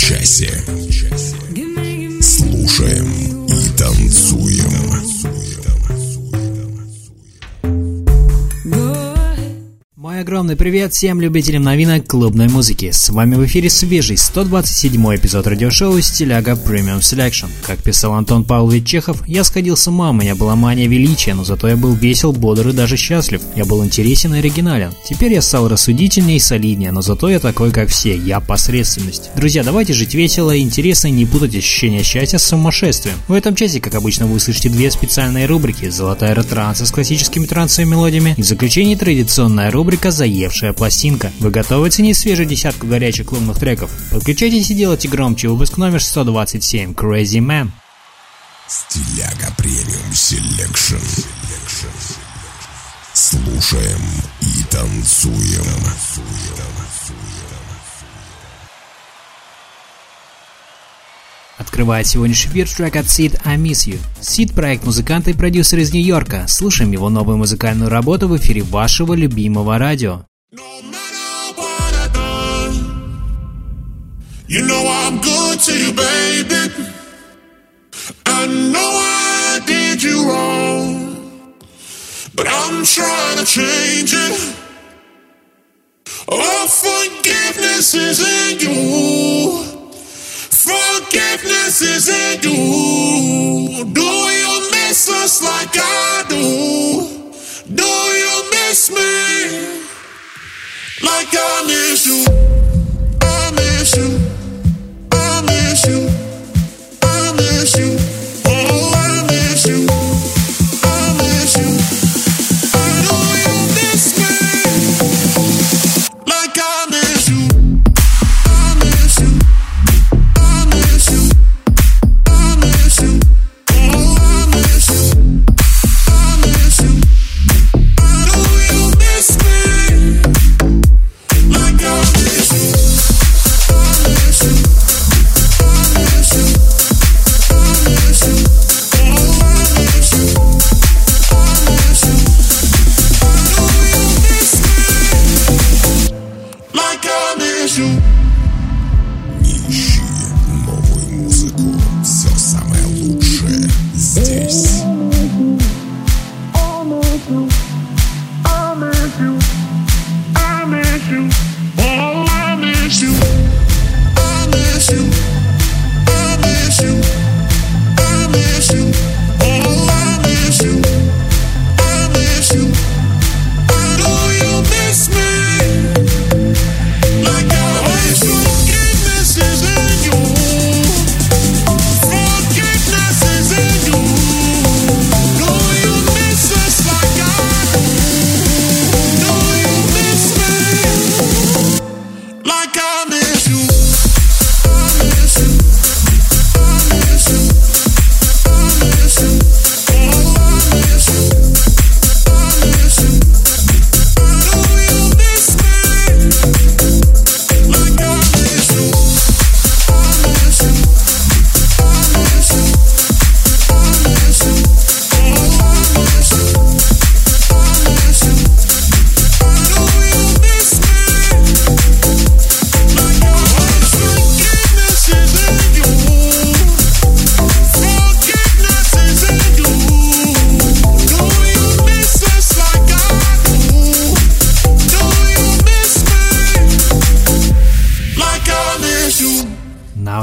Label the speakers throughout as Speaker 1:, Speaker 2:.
Speaker 1: Часе.
Speaker 2: Огромный привет всем любителям новинок клубной музыки. С вами в эфире свежий 127 эпизод радиошоу «Стиляга Premium Selection». Как писал Антон Павлович Чехов, я сходил с ума, у меня была мания величия, но зато я был весел, бодр и даже счастлив. Я был интересен и оригинален. Теперь я стал рассудительнее и солиднее, но зато я такой, как все, я посредственность. Друзья, давайте жить весело и интересно и не путать ощущение счастья с сумасшествием. В этом часе, как обычно, вы услышите две специальные рубрики «Золотая ретранса» с классическими трансовыми мелодиями и в заключении традиционная рубрика «Заевшая пластинка». Вы готовы оценить свежую десятку горячих клубных треков? Подключайтесь и делайте громче выпуск номер 127 «Crazy Man».
Speaker 1: Стиляга Premium Selection. Слушаем и танцуем.
Speaker 2: Открывает сегодняшний эфир трек от Sid «I Miss You». Sid – проект музыканта и продюсер из Нью-Йорка. Слушаем его новую музыкальную работу в эфире вашего любимого радио.
Speaker 3: No matter what I done, you know I'm good to you, baby. I know I did you wrong, but I'm trying to change it. Oh, forgiveness is in you. Forgiveness is in you. Do you miss us like I do? Do you miss me? Like I miss you,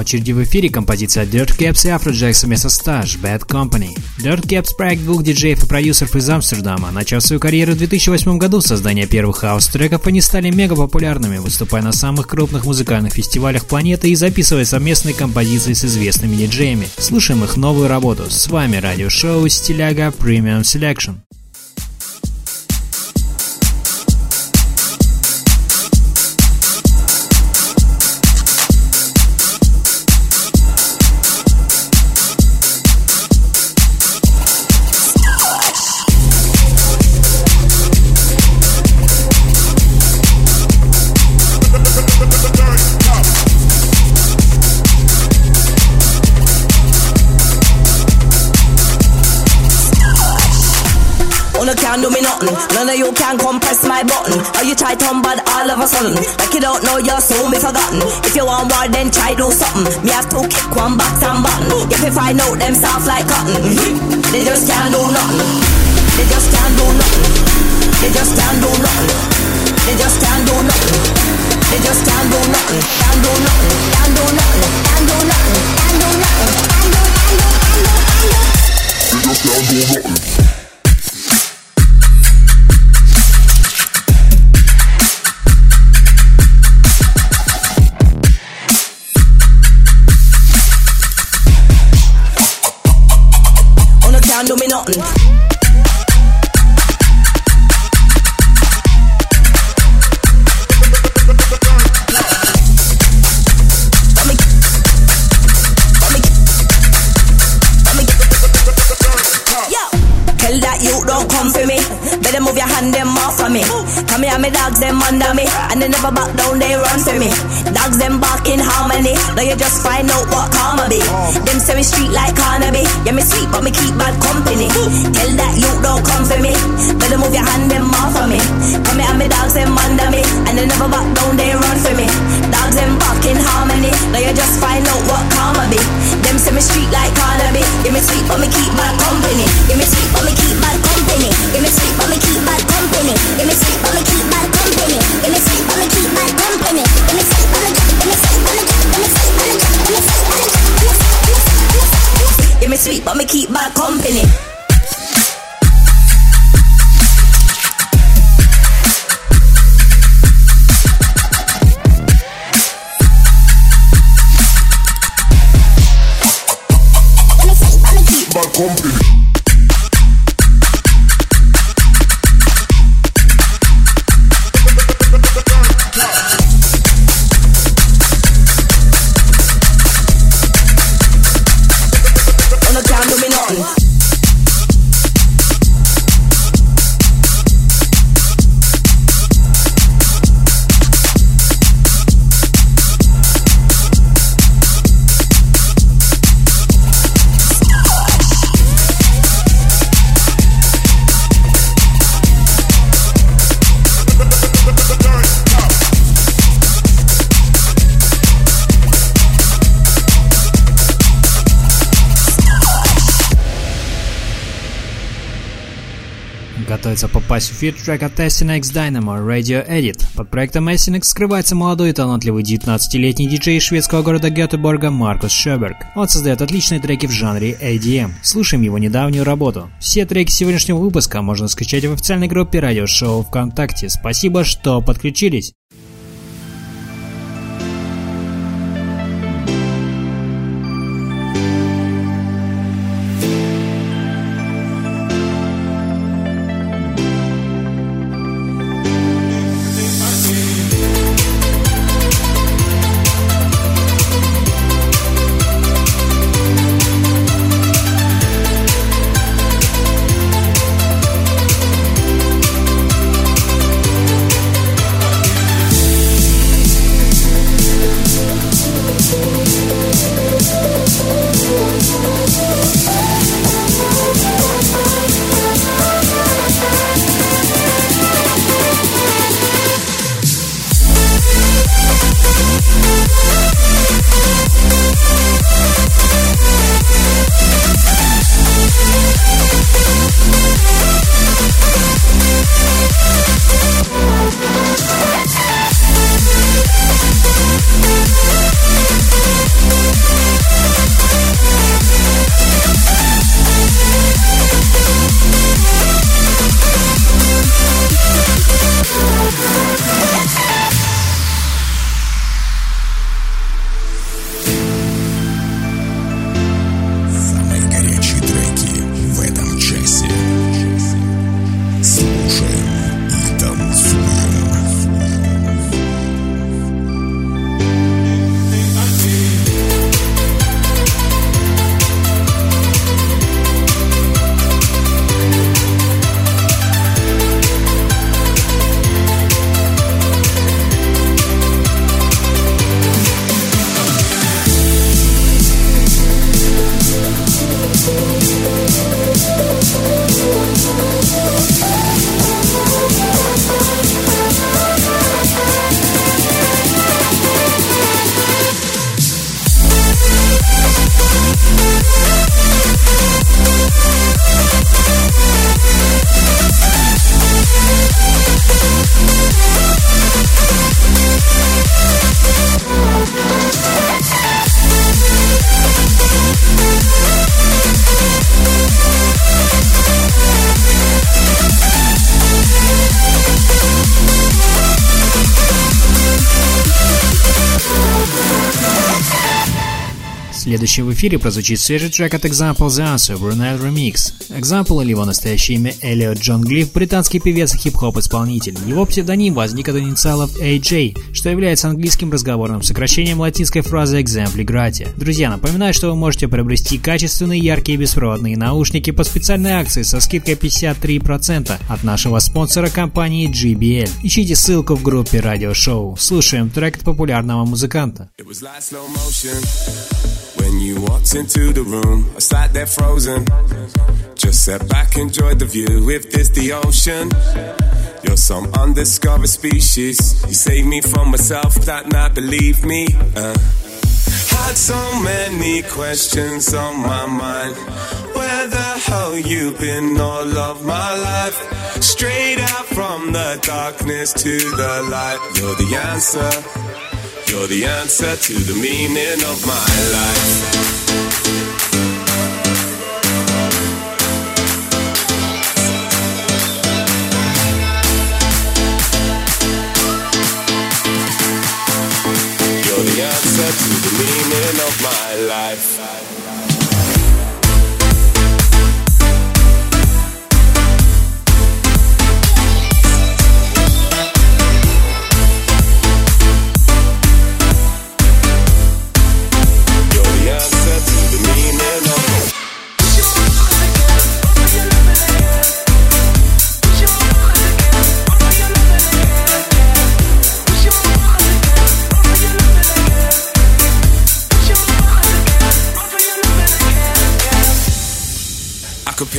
Speaker 2: очереди в эфире композиция Dirt Caps и Afrojack совместно с Bad Company. Dirt Caps – проект двух диджеев и продюсеров из Амстердама. Начав свою карьеру в 2008 году с создания первых хаус-треков, они стали мега популярными, выступая на самых крупных музыкальных фестивалях планеты и записывая совместные композиции с известными диджеями. Слушаем их новую работу. С вами радиошоу «Стиляга Premium Selection».
Speaker 4: None of you can compress my button. How you try to bad all of a sudden? Like you don't know your soul be forgotten. If you want war, then try do something. Me have to kick one box and button. If you find out them soft like cotton, they just can't do nothing. They just can't do nothing. They just can't do nothing. They just can't do nothing. They just can't do nothing. Can't do nothing. Can't do nothing. Can't do nothing. Can't do nothing. Can't do nothing. They just can't do nothing. Come for me. Better move your hand them off of me. Come here, me dogs them under me, and they never back down, they run for me. Dogs them bark in harmony. Now you just find out what karma be. Them say we street like Carnaby. Yeah, me sweet, but me keep bad company. Tell that you don't come for me. Better move your hand them off of me. Come here, me dogs them under me, and they never back down, they run for me. Dogs them bark in harmony. Now you just find out what karma be. Them say me street like Carnaby. Yeah, me sweet, but me keep bad company. Yeah, me sweet, but me keep bad company. Yeah, me sweet, sweet, but me keep my company. Company.
Speaker 2: Готовится попасть в эфир трек от Testing X Dynamo Radio Edit. Под проектом Essing скрывается молодой и талантливый 19-летний диджей шведского города Гетеборга Маркус Шеберг. Он создает отличные треки в жанре ADM. Слушаем его недавнюю работу. Все треки сегодняшнего выпуска можно скачать в официальной группе радиошоу ВКонтакте. Спасибо, что подключились. Следующий в эфире прозвучит свежий трек от Example The Answer Brunel Remix. Example или его настоящее имя Эллиот Джон Глифф – британский певец и хип-хоп исполнитель. Его псевдоним возник от инициалов AJ, что является английским разговорным сокращением латинской фразы Exempli Gratia. Друзья, напоминаю, что вы можете приобрести качественные, яркие беспроводные наушники по специальной акции со скидкой 53% от нашего спонсора компании GBL. Ищите ссылку в группе радиошоу. Слушаем трек от популярного музыканта.
Speaker 5: It was like slow motion when you walked into the room. I sat there frozen, just sat back, enjoyed the view. If this the ocean, you're some undiscovered species. You saved me from myself that night, believe me. Uh, had so many questions on my mind. Where the hell you been all of my life? Straight out from the darkness to the light. You're the answer. You're the answer to the meaning of my life. You're the answer to the meaning of my life.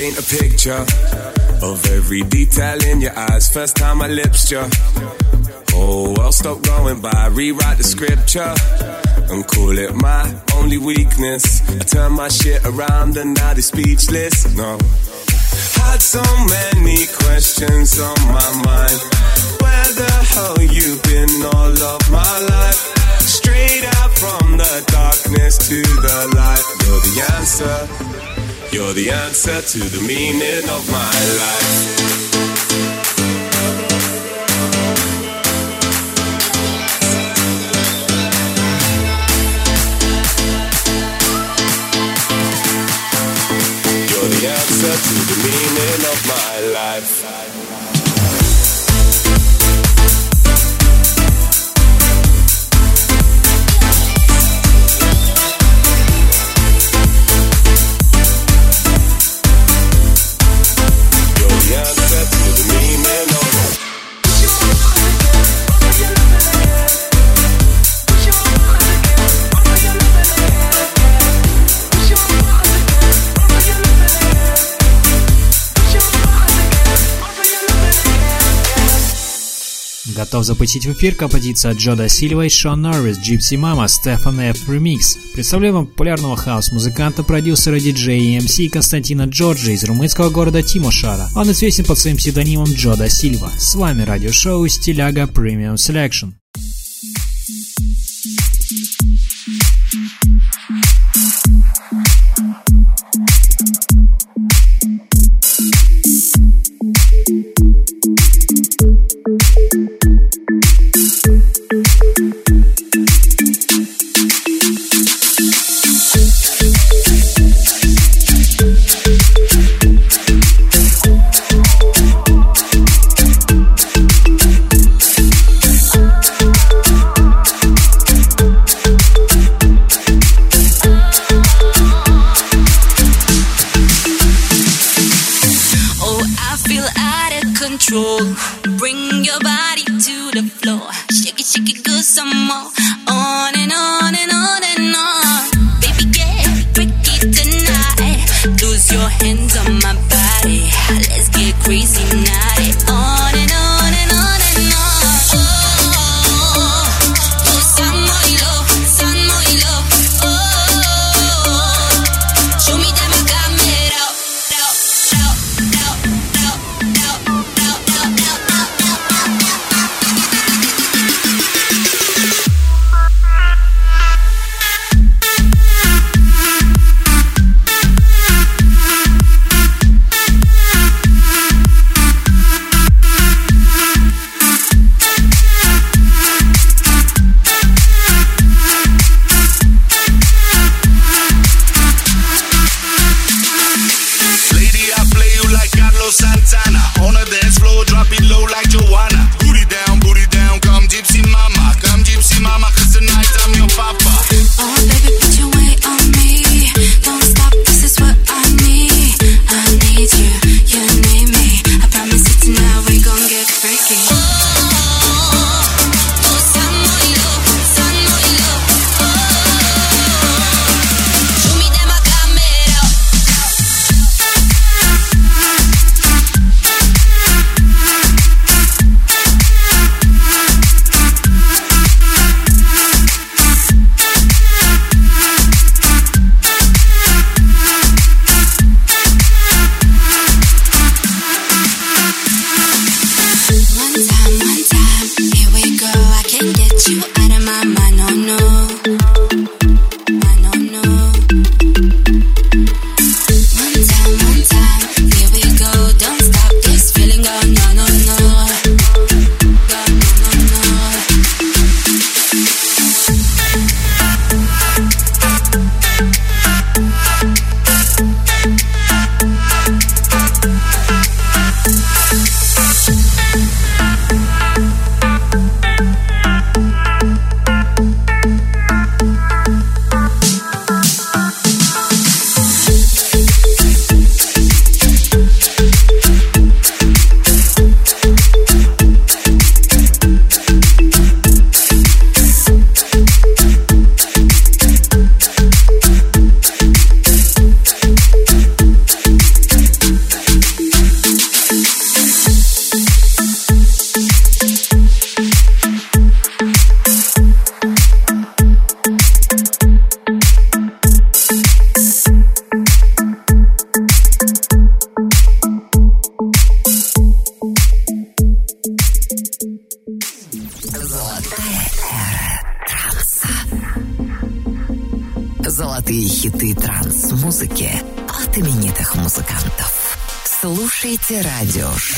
Speaker 5: Paint a picture of every detail in your eyes. First time my lips you. Oh, well, stop going by. Rewrite the scripture and call it my only weakness. I turn my shit around and now they're speechless. No. Had so many questions on my mind. Where the hell you been all of my life? Straight out from the darkness to the light. You're the answer. You're the answer to the meaning of my life.
Speaker 2: Готов запустить в эфир композиция Geo Da Silva и Sean Norris, Gypsy Mama, Stephan F. Remix. Представляю вам популярного хаус-музыканта, продюсера, диджея и МС Константина Джорджа из румынского города Тимишоара. Он известен под своим псевдонимом Geo Da Silva. С вами радиошоу Стиляга Premium Selection.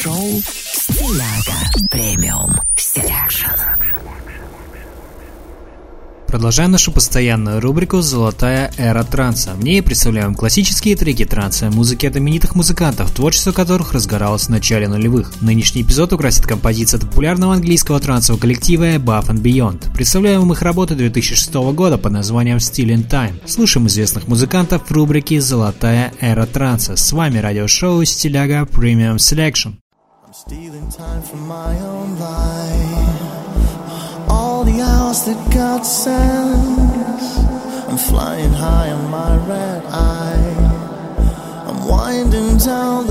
Speaker 6: Радиошоу «Стиляга Premium Selection».
Speaker 2: Продолжаем нашу постоянную рубрику «Золотая эра транса». В ней представляем классические треки транса, музыки от именитых музыкантов, творчество которых разгоралось в начале нулевых. Нынешний эпизод украсит композиция популярного английского трансового коллектива Above and Beyond. Представляем им их работы 2006 года под названием Stealing Time. Слушаем известных музыкантов в рубрике «Золотая эра транса». С вами радиошоу «Стиляга Premium Selection».
Speaker 7: All the hours that God sends. I'm flying high on my red eye. I'm winding down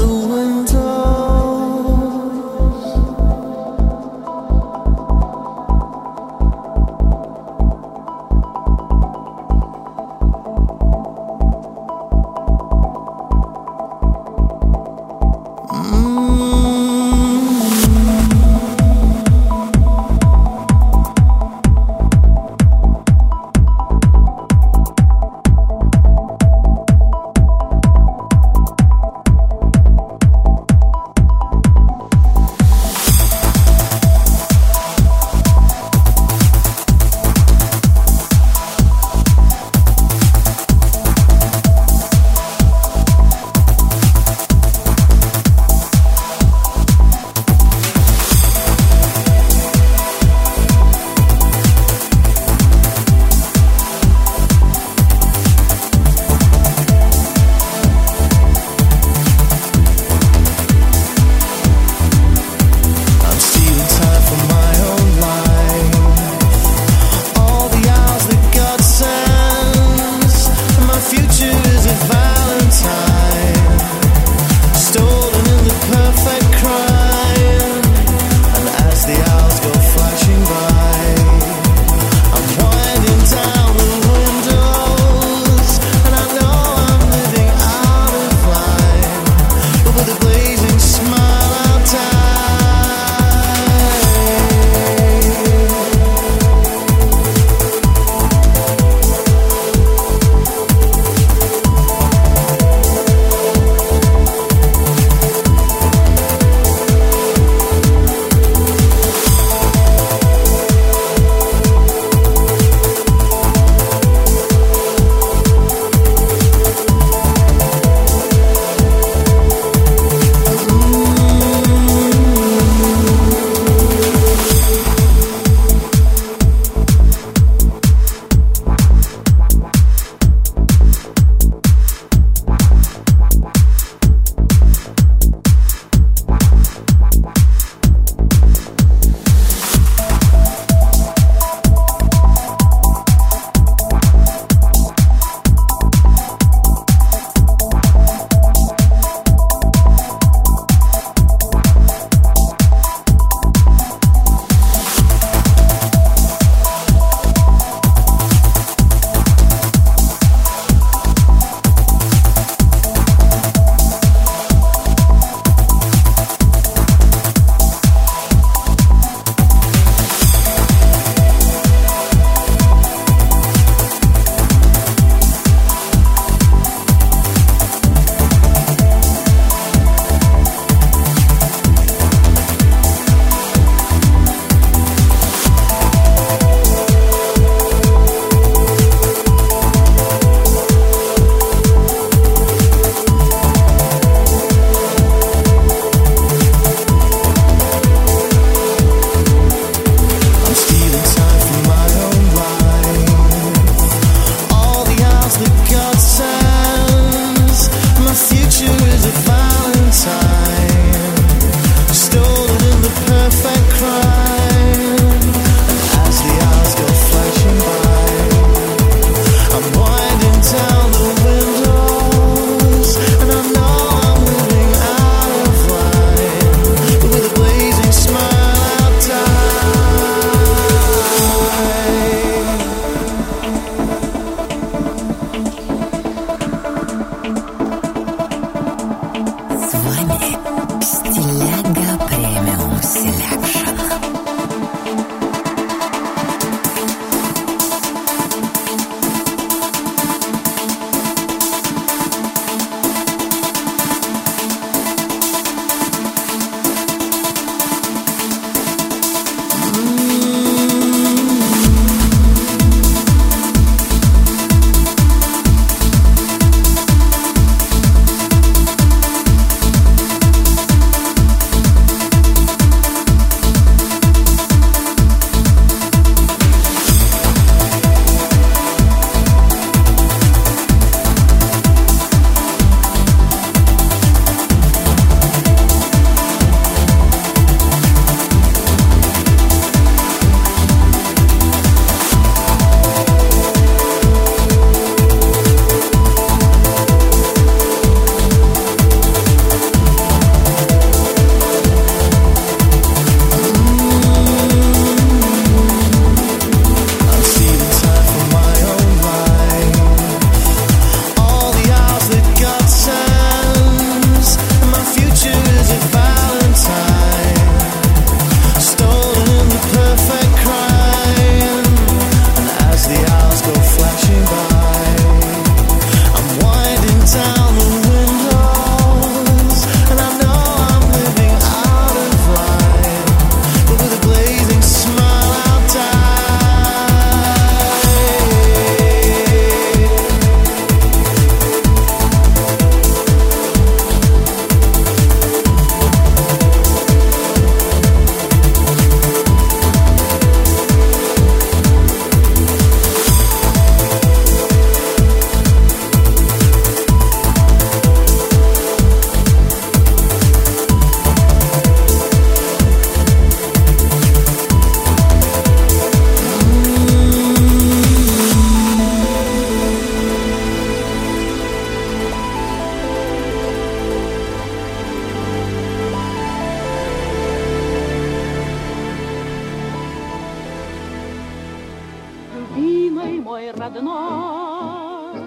Speaker 8: мой родной,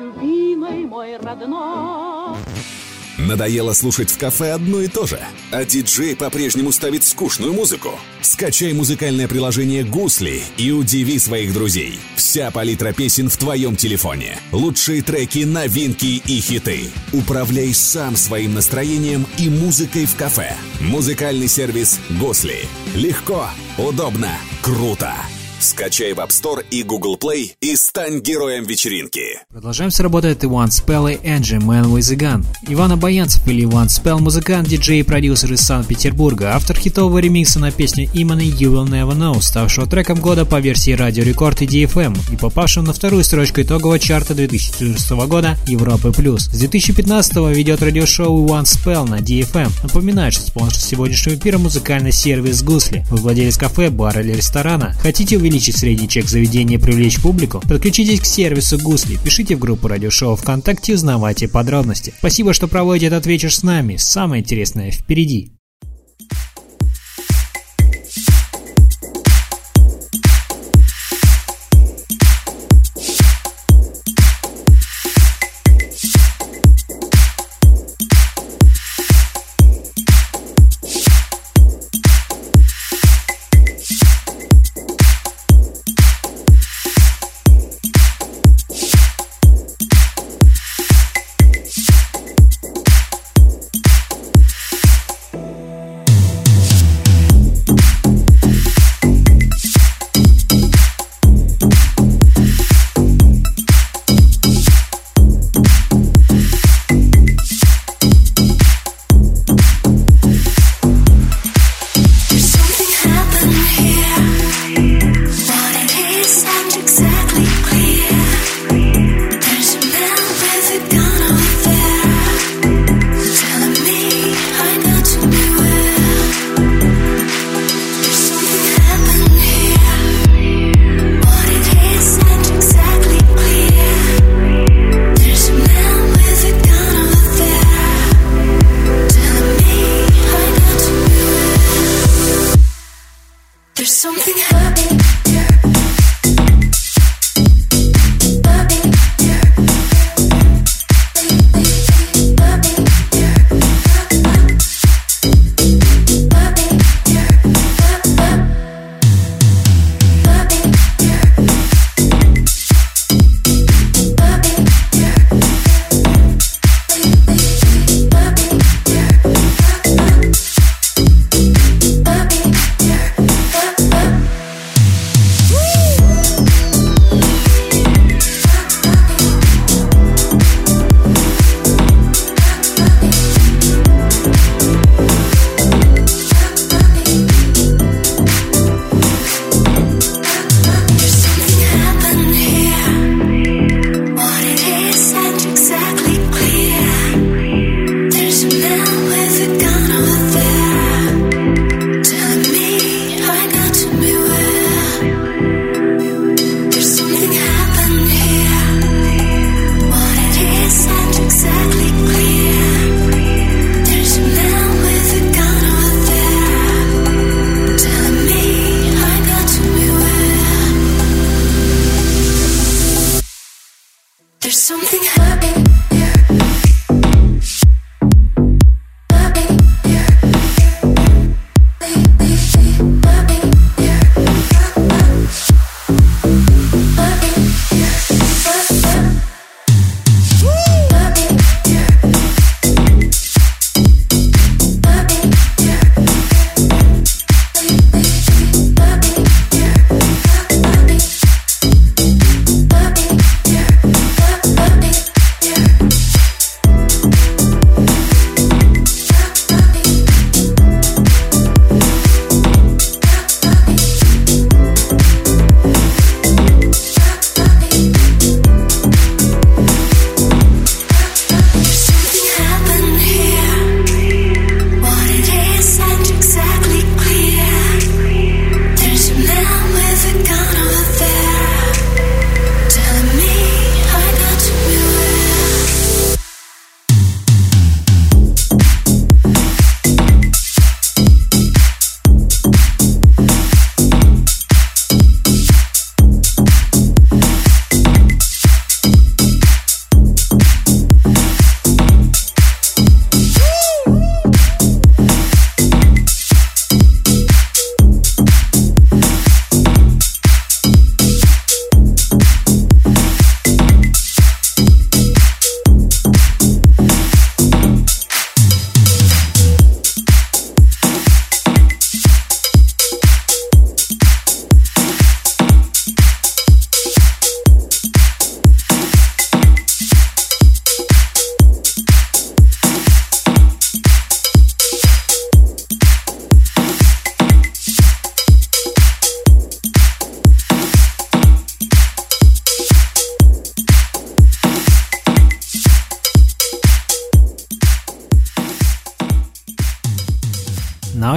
Speaker 8: любимый мой родной.
Speaker 9: Надоело слушать в кафе одно и то же, а диджей по-прежнему ставит скучную музыку. Скачай музыкальное приложение «Гусли» и удиви своих друзей. Вся палитра песен в твоем телефоне. Лучшие треки, новинки и хиты. Управляй сам своим настроением и музыкой в кафе. Музыкальный сервис «Гусли». Легко, удобно, круто. Скачай в App Store и Google Play и стань героем вечеринки.
Speaker 2: Продолжаем с работой Иван Спелл и Энджи Man with a Gun. Иван Обаянцев или Иван Спелл – музыкант, диджей и продюсер из Санкт-Петербурга, автор хитового ремикса на песню Иманы You Will Never Know, ставшего треком года по версии Радио Рекорд и DFM и попавшим на вторую строчку итогового чарта 2014 года Европы+. Плюс. С 2015 ведет радиошоу One Spell на DFM. Напоминает, что спонсор сегодняшнего эфира – музыкальный сервис Гусли. Вы владелец кафе, бара или ресторана. Хотите увеличить увеличить средний чек заведения и привлечь публику? Подключитесь к сервису Гусли, пишите в группу радиошоу ВКонтакте узнавайте подробности. Спасибо, что проводите этот вечер с нами. Самое интересное впереди.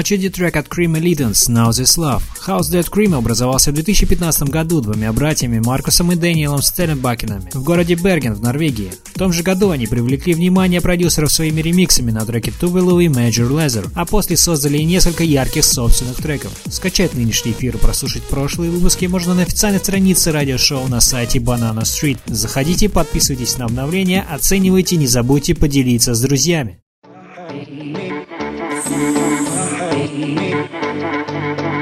Speaker 10: Очереди трек от Cream Elitons «Now This Love». House Dead Cream образовался в 2015 году двумя братьями Маркусом и Дэниелом Стелленбакенами в городе Берген в Норвегии. В том же году они привлекли внимание продюсеров своими ремиксами на треке Tuvalu и Major Lazer, а после создали и несколько ярких собственных треков. Скачать нынешний эфир и прослушать прошлые выпуски можно на официальной странице радиошоу на сайте Banana Street. Заходите, подписывайтесь на обновления, оценивайте, не забудьте поделиться с друзьями. me.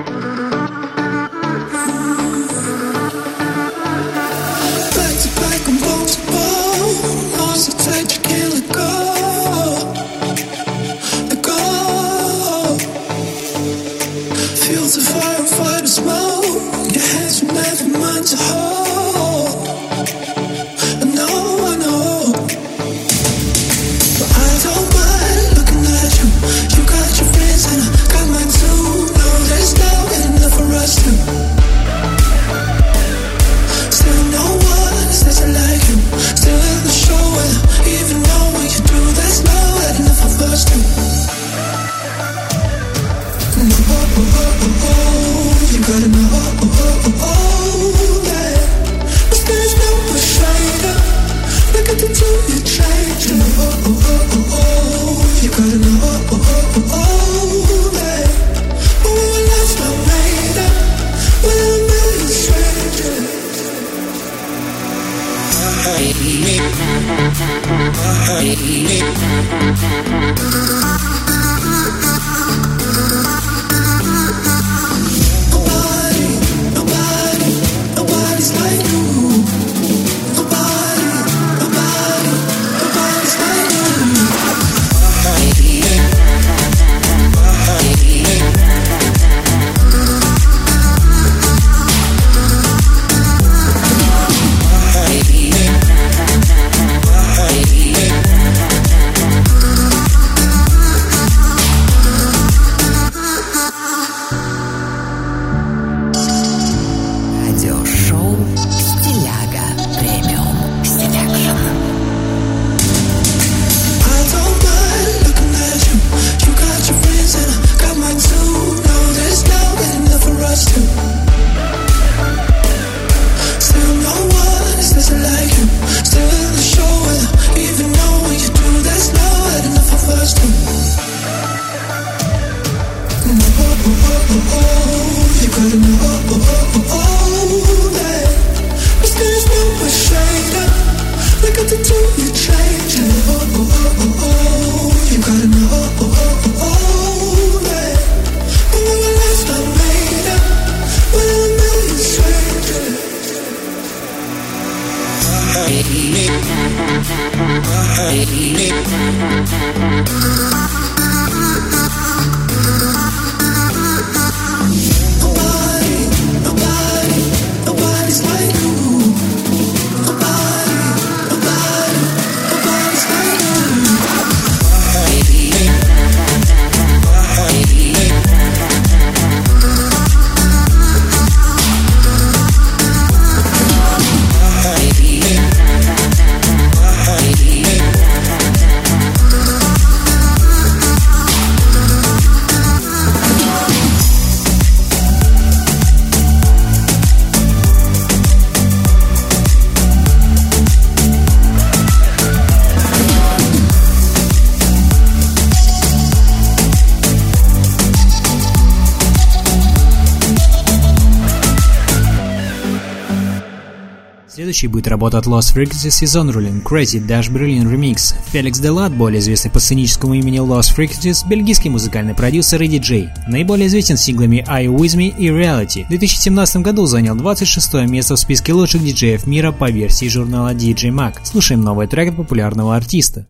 Speaker 10: Следующий будет работа от Lost Frequencies и Zonrulin Crazy Dash Berlin Remix. Феликс Делат, более известный по сценическому имени Lost Frequencies, бельгийский музыкальный продюсер и диджей. Наиболее известен синглами You With Me и Reality. В 2017 году занял 26 место в списке лучших диджеев мира по версии журнала DJ Mag. Слушаем новый трек от популярного артиста.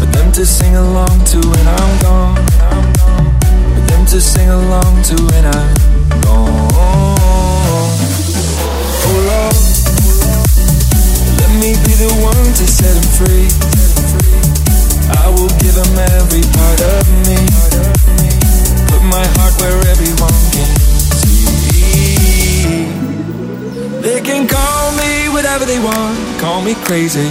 Speaker 10: For them to sing along to when I'm gone to sing along to when I'm gone. Oh Lord, let me be the one to set him free. I will give him every part of me. Put my heart where everyone can see. They can call me whatever
Speaker 11: they want, call me crazy.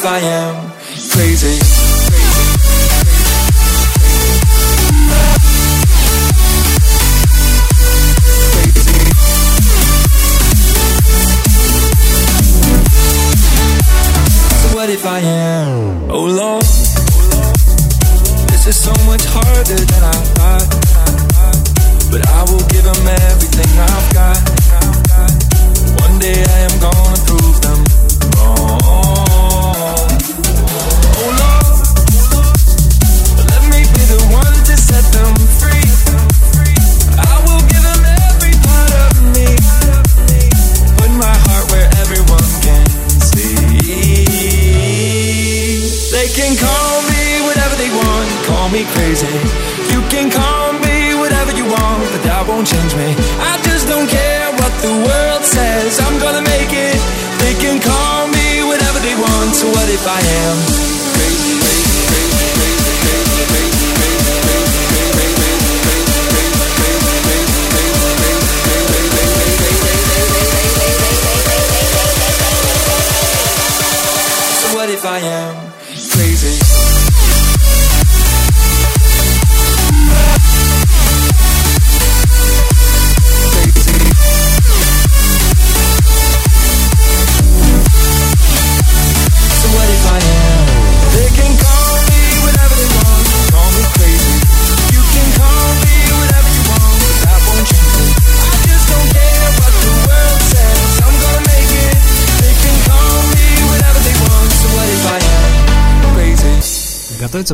Speaker 11: If I am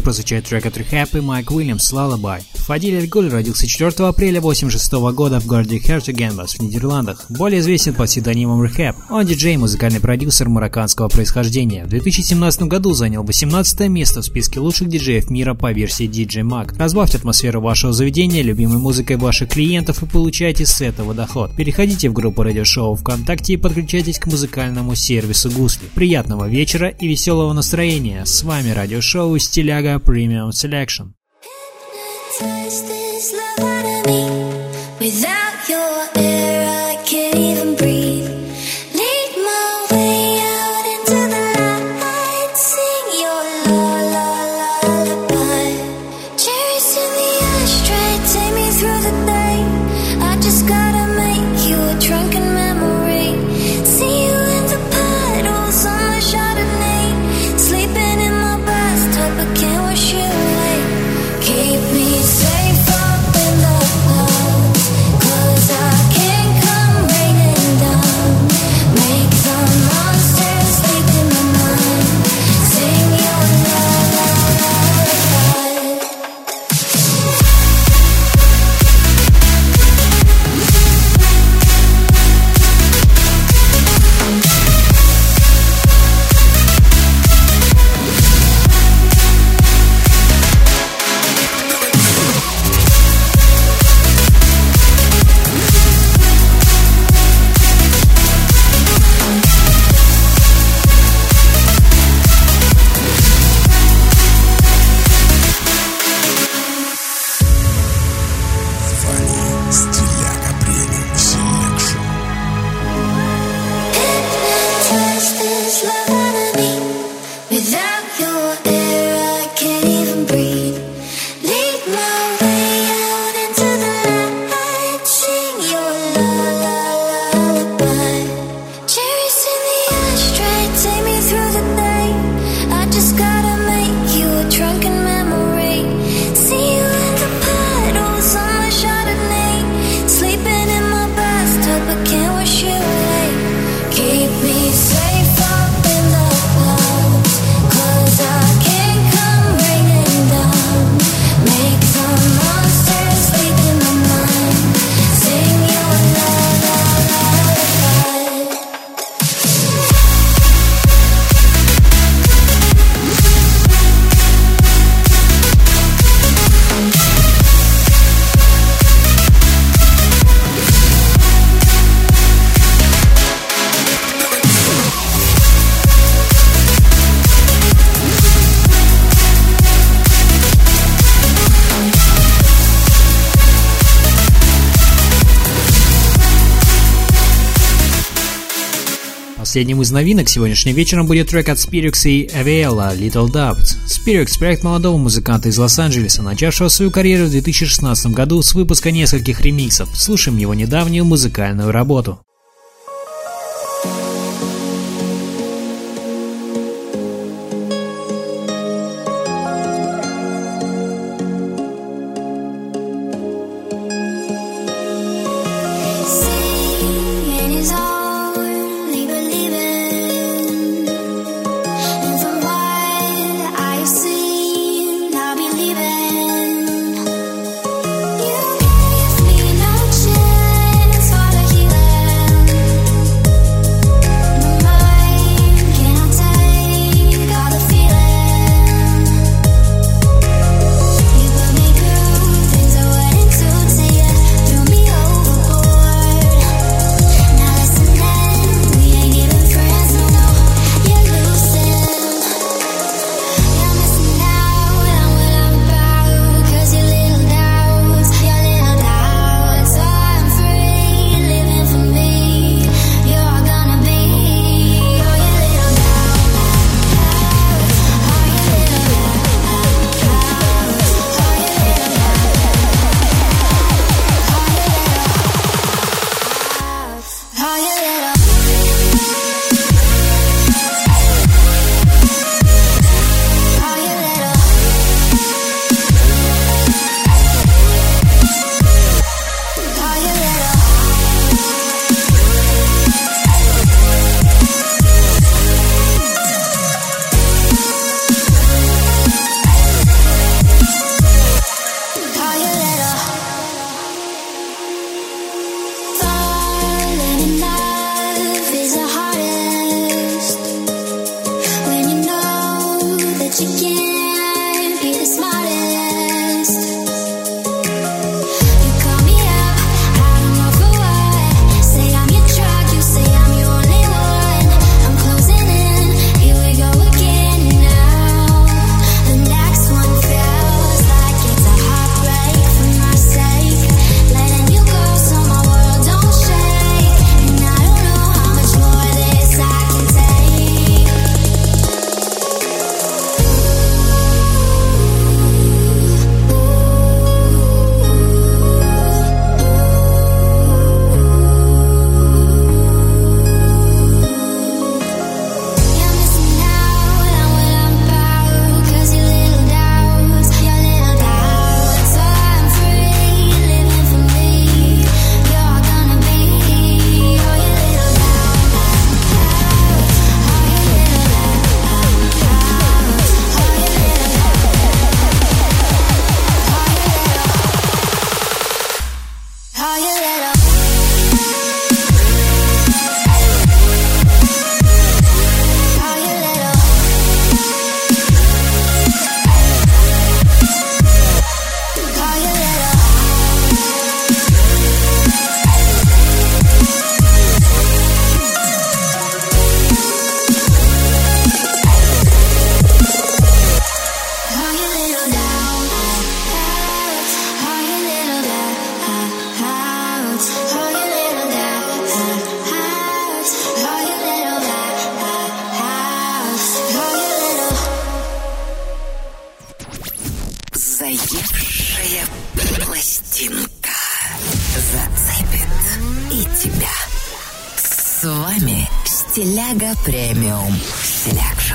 Speaker 2: Прозвучать трек от Rehab и Майк Уильямс «Lullaby». Фадиль Эль-Гуль родился 4 апреля 1986 года в городе Хертугенбас в Нидерландах. Более известен под псевдонимом Rehab. Он диджей и музыкальный продюсер марокканского происхождения. В 2017 году занял 18 место в списке лучших диджеев мира по версии DJ Mag. Разбавьте атмосферу вашего заведения любимой музыкой ваших клиентов и получайте с этого доход. Переходите в группу радиошоу ВКонтакте и подключайтесь к музыкальному сервису Гусли. Приятного вечера и веселого настроения. С вами радиошоу Стиляга Premium Selection.
Speaker 12: Without your air, Последним из новинок сегодняшним вечером будет трек от Spirix и Aviela Little Doubts. Spirix – проект молодого музыканта из Лос-Анджелеса, начавшего свою карьеру в 2016 году с выпуска нескольких ремиксов. Слушаем его недавнюю музыкальную работу.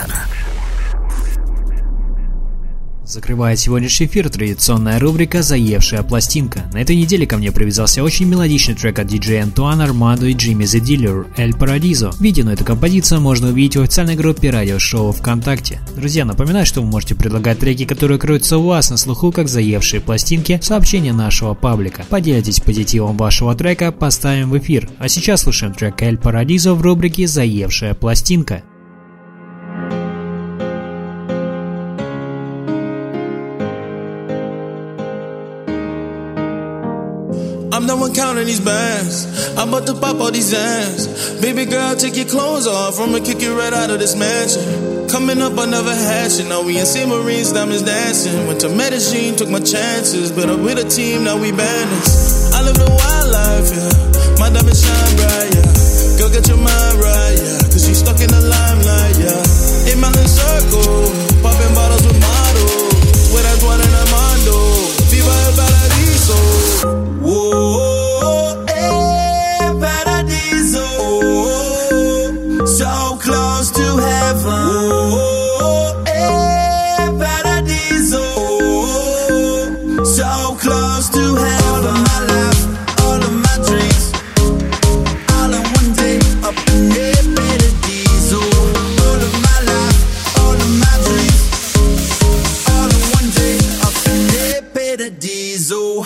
Speaker 6: Selection.
Speaker 12: Закрывает сегодняшний эфир традиционная рубрика «Заевшая пластинка». На этой неделе ко мне привязался очень мелодичный трек от диджея Antoine, Armando и Jimmi The Dealer «El Paradiso». Видео на эту композицию можно увидеть в официальной группе радиошоу ВКонтакте. Друзья, напоминаю, что вы можете предлагать треки, которые крутятся у вас на слуху, как заевшие пластинки, в сообщения нашего паблика. Поделитесь позитивом вашего трека, поставим в эфир. А сейчас слушаем трек «El Paradiso» в рубрике «Заевшая пластинка».
Speaker 7: down in these bands. I'm about to pop all these ass, Baby girl, take your clothes off. I'ma kick you right out of this mansion. Coming up, I never had shit. Now we in St. Marines, diamonds dancing. Went to Medellin, took my chances. But I'm with a team, now we bandits. I live the wildlife, yeah. My diamonds shine bright, yeah.
Speaker 13: Girl, get your mind right, yeah. Cause you stuck in the limelight, yeah. In my little circle, popping bottles with models. Where that's one and a mondo. Viva el Paradiso.
Speaker 7: Whoa. diesel.